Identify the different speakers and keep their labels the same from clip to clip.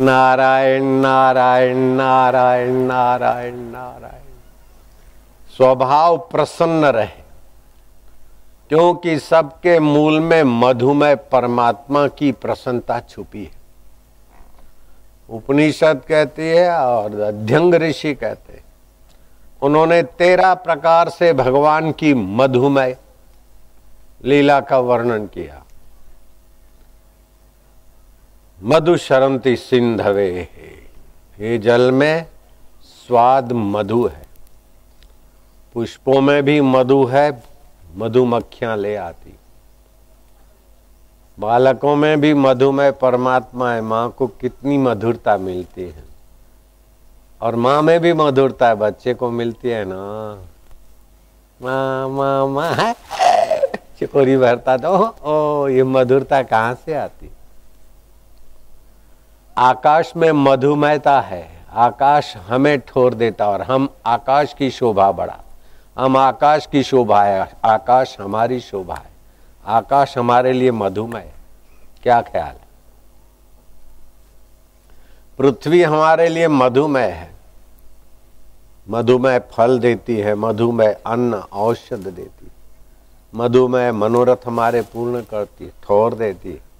Speaker 1: नारायण नारायण नारायण नारायण नारायण। स्वभाव प्रसन्न रहे। क्योंकि सबके मूल में मधुमय परमात्मा की प्रसन्नता छुपी है। उपनिषद कहती है और अध्यंग ऋषि कहते हैं, उन्होंने तेरह प्रकार से भगवान की मधुमय लीला का वर्णन किया। मधु शरंती सिंधवे। ये जल में स्वाद मधु है। पुष्पों में भी मधु है, मधुमक्खियाँ ले आती। बालकों में भी मधुमय परमात्मा है। माँ को कितनी मधुरता मिलती है। और माँ में भी मधुरता है। बच्चे को मिलती है ना। माँ माँ माँ चिकोरी भरता तो ओ ये मधुरता कहाँ से आती? आकाश में मधुमयता है। आकाश हमें ठोर देता और हम आकाश की शोभा बढ़ा। हम आकाश की शोभा है। आकाश हमारी शोभा है। आकाश हमारे लिए मधुमय क्या ख्याल? पृथ्वी हमारे लिए मधुमय है। मधुमय फल देती है। मधुमय अन्न, औषध देती है। मधुमय मनोरथ हमारे पूर्ण करती है, ठोर देती है।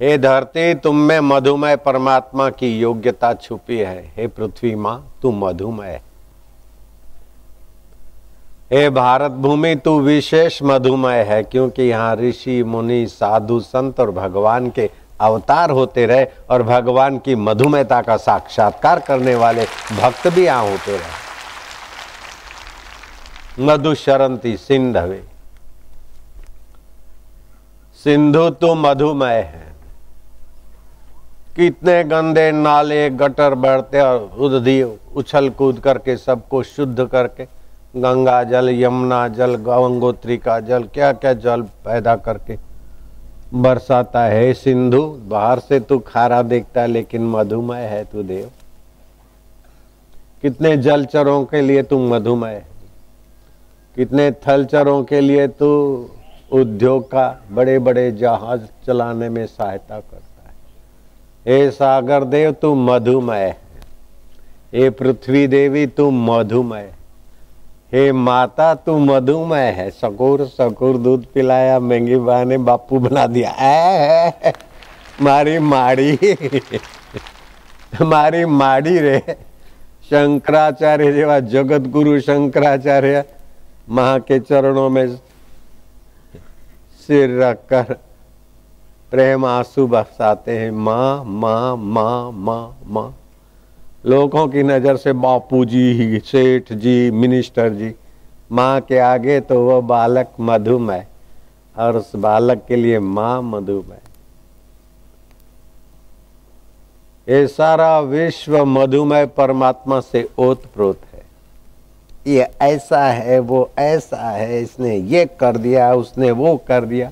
Speaker 1: हे धरती, तुम में मधुमय परमात्मा की योग्यता छुपी है। हे पृथ्वी माँ, तू मधुमय हे। भारत भूमि, तू विशेष मधुमय है, क्योंकि यहाँ ऋषि, मुनि, साधु, संत और भगवान के अवतार होते रहे और भगवान की मधुमेहता का साक्षात्कार करने वाले भक्त भी यहाँ होते रहे। मधु शरंती, सिंधवे। सिंधु तो मधुमय है। कितने गंदे नाले, गटर बढ़ते और उदी उछल कूद करके सबको शुद्ध करके गंगा जल, यमुना जल, गंगोत्री का जल क्या क्या जल पैदा करके बरसाता है। सिंधु, बाहर से तू खारा देखता है, लेकिन मधुमय है तू देव। कितने जलचरों के लिए तू मधुमय है। कितने थलचरों के लिए तू उद्योग का बड़े बड़े जहाज़ चलाने में सहायता करता है सागर देव तू मधुमय। है पृथ्वी देवी तू मधुमय। हे माता तू मधुमय है। सकुर सकुर दूध पिलाया महँगी बा ने बापू बना दिया। ए, मारी माड़ी। मारी माड़ी रे। शंकराचार्य जेवा जगत गुरु शंकराचार्य माँ के चरणों में सिर रखकर प्रेम आँसू बरसाते हैं। माँ माँ माँ माँ माँ। लोगों की नज़र से बापू जी, सेठ जी, मिनिस्टर जी। माँ के आगे तो वह बालक मधुमय और उस बालक के लिए माँ मधुमय ये सारा विश्व मधुमय परमात्मा से ओत प्रोत है। ये ऐसा है, वो ऐसा है, इसने ये कर दिया, उसने वो कर दिया।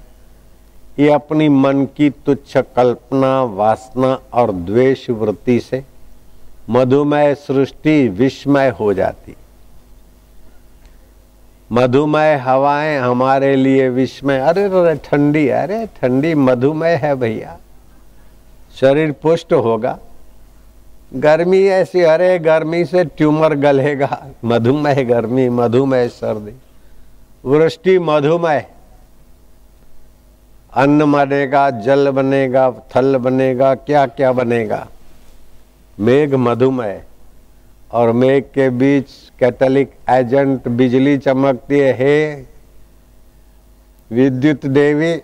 Speaker 1: ये अपनी मन की तुच्छ कल्पना, वासना और द्वेष वृत्ति से मधुमय सृष्टि विस्मय हो जाती। मधुमय हवाएँ हमारे लिए विस्मय। अरे अरे ठंडी अरे, ठंडी मधुमय है भैया। शरीर पुष्ट होगा। गर्मी ऐसी, अरे, गर्मी से ट्यूमर गलेगा। मधुमय गर्मी मधुमय सर्दी। वृष्टि मधुमय अन्न बनेगा जल बनेगा थल बनेगा क्या क्या बनेगा? मेघ मधुमय और मेघ के बीच कैथलिक एजेंट बिजली चमकती है, हे विद्युत देवी,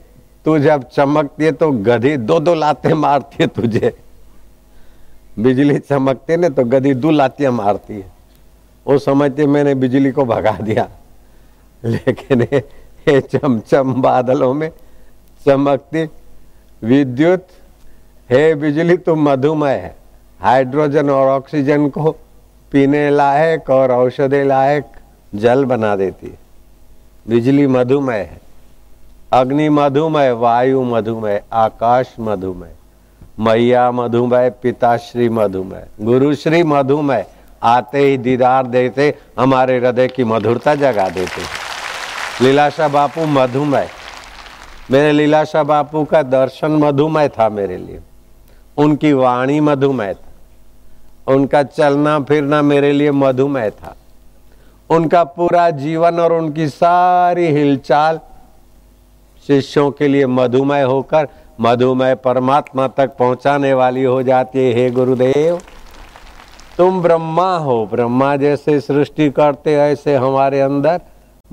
Speaker 1: तू जब चमकती है तो गधी दो दो लाते मारती है तुझे। बिजली चमकती है ना तो गधी दो लातियाँ मारती है। वो समझते मैंने बिजली को भगा दिया। लेकिन ये चमचम बादलों में चमकती विद्युत, हे बिजली तू मधुमय है हाइड्रोजन और ऑक्सीजन को पीने लायक और औषधि लायक जल बना देती है। बिजली मधुमय है, अग्नि मधुमय वायु मधुमय आकाश मधुमय मैया मधुमय पिताश्री मधुमय गुरुश्री मधुमय आते ही दीदार देते, हमारे हृदय की मधुरता जगा देते। लीलाशाह बापू मधुमय मेरे लीलाशाह बापू का दर्शन मधुमय था मेरे लिए। उनकी वाणी मधुमय था। उनका चलना फिरना मेरे लिए मधुमय था। उनका पूरा जीवन और उनकी सारी हिलचाल शिष्यों के लिए मधुमय होकर मधुमय परमात्मा तक पहुँचाने वाली हो जाती है। हे गुरुदेव, तुम ब्रह्मा हो। ब्रह्मा जैसे सृष्टि करते ऐसे हमारे अंदर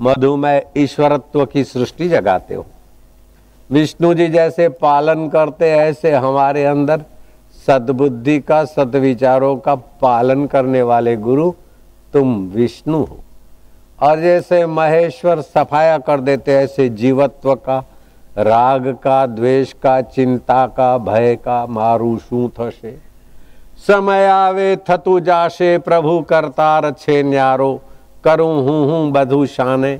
Speaker 1: मधुमय ईश्वरत्व की सृष्टि जगाते हो। विष्णु जी जैसे पालन करते ऐसे हमारे अंदर सद्बुद्धि का, सदविचारों का पालन करने वाले गुरु तुम विष्णु हो। और जैसे महेश्वर सफाया कर देते ऐसे जीवत्व का, राग का, द्वेष का, चिंता का, भय का, मारू शू थे समय आवे, थतु जाशे, प्रभु करतार छे न्यारो, करूँ हूँ हूँ बधु शाने।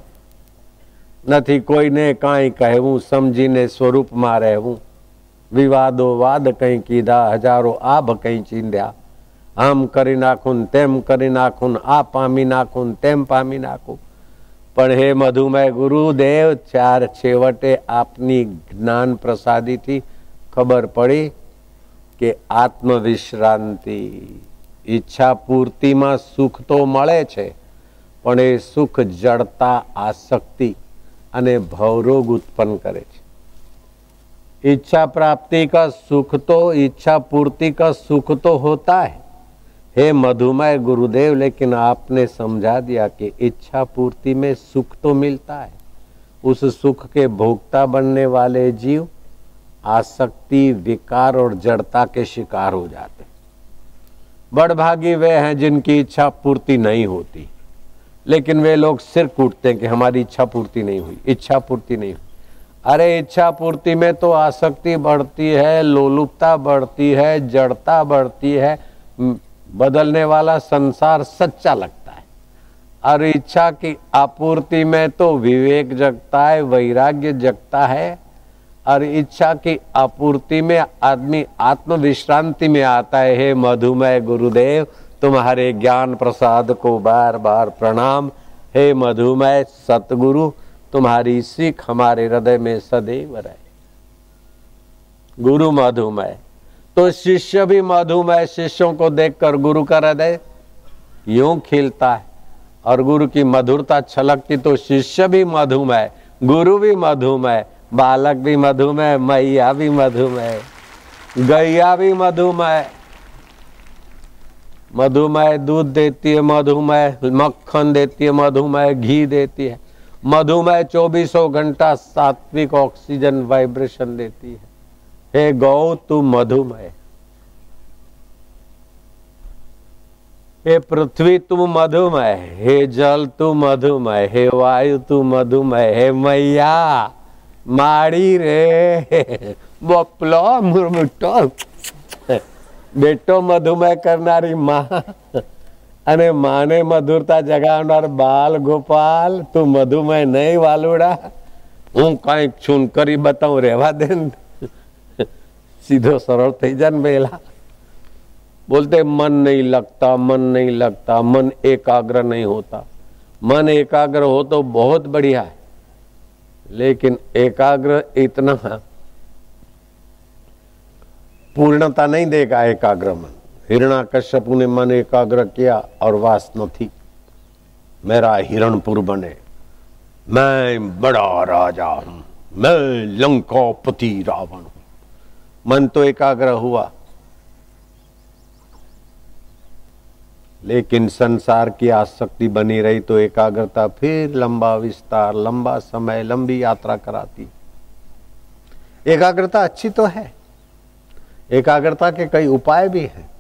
Speaker 1: નથી કોઈને કાંઈ કહેવું, સમજીને સ્વરૂપમાં રહેવું. વિવાદો વાદ કંઈ કીધા, હજારો આભ કંઈ ચીંધ્યા. આમ કરી નાખું તેમ કરી નાખું આ પામી નાખું તેમ પામી નાખું. પણ હે મધુમય ગુરુદેવ, ચાર છેવટે આપની જ્ઞાન પ્રસાદીથી ખબર પડી કે આત્મવિશ્રાંતિ ઈચ્છા પૂર્તિમાં સુખ તો મળે છે, પણ એ સુખ જડતા આસક્તિ અને ભવરોગ उत्पन्न करे इच्छा प्राप्ति का सुख तो इच्छा पूर्ति का सुख तो होता है हे मधुमय गुरुदेव लेकिन आपने समझा दिया कि इच्छा पूर्ति में सुख तो मिलता है उस सुख के भोक्ता बनने वाले जीव आसक्ति विकार और जड़ता के शिकार हो जाते बड़भागी वे हैं जिनकी इच्छा पूर्ति नहीं होती लेकिन वे लोग सिर कूटते हैं कि हमारी इच्छा पूर्ति नहीं हुई, इच्छा पूर्ति नहीं हुई। अरे, इच्छा पूर्ति में तो आसक्ति बढ़ती है, लोलुपता बढ़ती है, जड़ता बढ़ती है बदलने वाला संसार सच्चा लगता है। और इच्छा की आपूर्ति में तो विवेक जगता है, वैराग्य जगता है, और इच्छा की आपूर्ति में आदमी आत्म विश्रांति में आता है। हे मधुमय गुरुदेव तुम्हारे ज्ञान प्रसाद को बार बार प्रणाम। हे मधुमय सतगुरु, तुम्हारी सिख हमारे हृदय में सदैव रहे। गुरु मधुमय तो शिष्य भी मधुमय शिष्यों को देखकर गुरु का हृदय यूँ खिलता है और गुरु की मधुरता छलकती तो शिष्य भी मधुमय गुरु भी मधुमय बालक भी मधुमय मैया भी मधुमय गैया भी मधुमय मधुमय दूध देती है, मधुमेह मक्खन देती है, मधुमेह घी देती है। मधुमेह चौबीसों घंटा सात्विक ऑक्सीजन वाइब्रेशन देती है। हे गौ, तू मधुमय हे पृथ्वी, तू मधुमेह। हे जल, तू मधुमेह। हे वायु, तू मधुमेह। हे मैया, माड़ी रे। बोपलो, मुरमुटो। બેટો મધુમય કરનારી માં અને માને મધુરતા જગાવનાર બાલ ગોપાલ તું મધુમય નહીં વાલુડા હું કઈક છું કરી બતાવું રહેવા દે सीधो सरल થઈ જાય ને પહેલા बोलते मन नहीं लगता मन नहीं लगता मन एकाग्र नहीं होता मन एकाग्र हो तो बहुत बढ़िया है लेकिन एकाग्र इतना पूर्णता नहीं देगा एकाग्र मन हिरणा कश्यप ने मन एकाग्र किया और वासना थी। मेरा हिरणपुर बने। मैं बड़ा राजा हूँ। मैं लंकापति रावण हूँ। मन तो एकाग्र हुआ। लेकिन संसार की आसक्ति बनी रही तो एकाग्रता फिर लंबा विस्तार, लंबा समय, लंबी यात्रा कराती। एकाग्रता अच्छी तो है। एकाग्रता के कई उपाय भी हैं।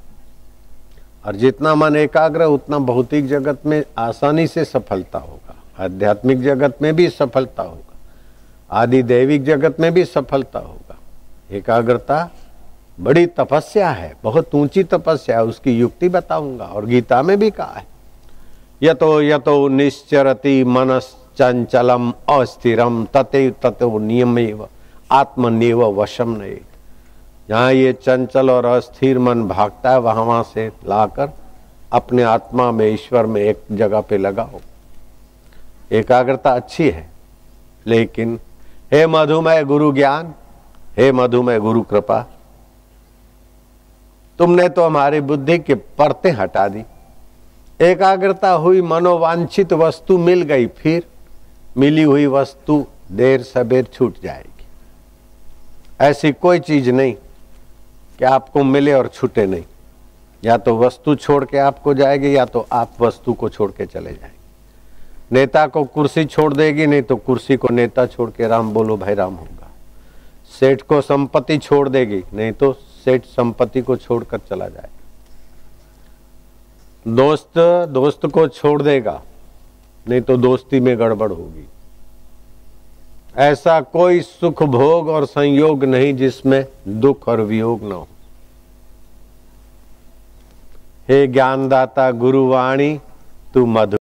Speaker 1: और जितना मन एकाग्र, उतना भौतिक जगत में आसानी से सफलता होगा। आध्यात्मिक जगत में भी सफलता होगा। आदि दैविक जगत में भी सफलता होगा। एकाग्रता बड़ी तपस्या है, बहुत ऊँची तपस्या है, उसकी युक्ति बताऊँगा, और गीता में भी कहा है। यतो यतो निश्चरति मनस चंचलम अस्थिरम, तते ततो नियम आत्मनिव वशम नहीं जहाँ ये चंचल और अस्थिर मन भागता है, वहाँ वहाँ से लाकर अपने आत्मा में, ईश्वर में एक जगह पे लगाओ। एकाग्रता अच्छी है, लेकिन हे मधुमय गुरु ज्ञान, हे मधुमय गुरु कृपा, तुमने तो हमारी बुद्धि के परतें हटा दी। एकाग्रता हुई मनोवांछित वस्तु मिल गई, फिर मिली हुई वस्तु देर सबेर छूट जाएगी। ऐसी कोई चीज़ नहीं कि आपको मिले और छूटे नहीं। या तो वस्तु छोड़ के आपको जाएगी, या तो आप वस्तु को छोड़ के चले जाएँगे। नेता को कुर्सी छोड़ देगी, नहीं तो कुर्सी को नेता छोड़ के राम बोलो, भाई राम होगा। सेठ को संपत्ति छोड़ देगी, नहीं तो सेठ संपत्ति को छोड़कर चला जाएगा। दोस्त दोस्त को छोड़ देगा, नहीं तो दोस्ती में गड़बड़ होगी। ऐसा कोई सुख भोग और संयोग नहीं जिसमें दुख और वियोग न हो। हे ज्ञानदाता गुरुवाणी, तू मधुर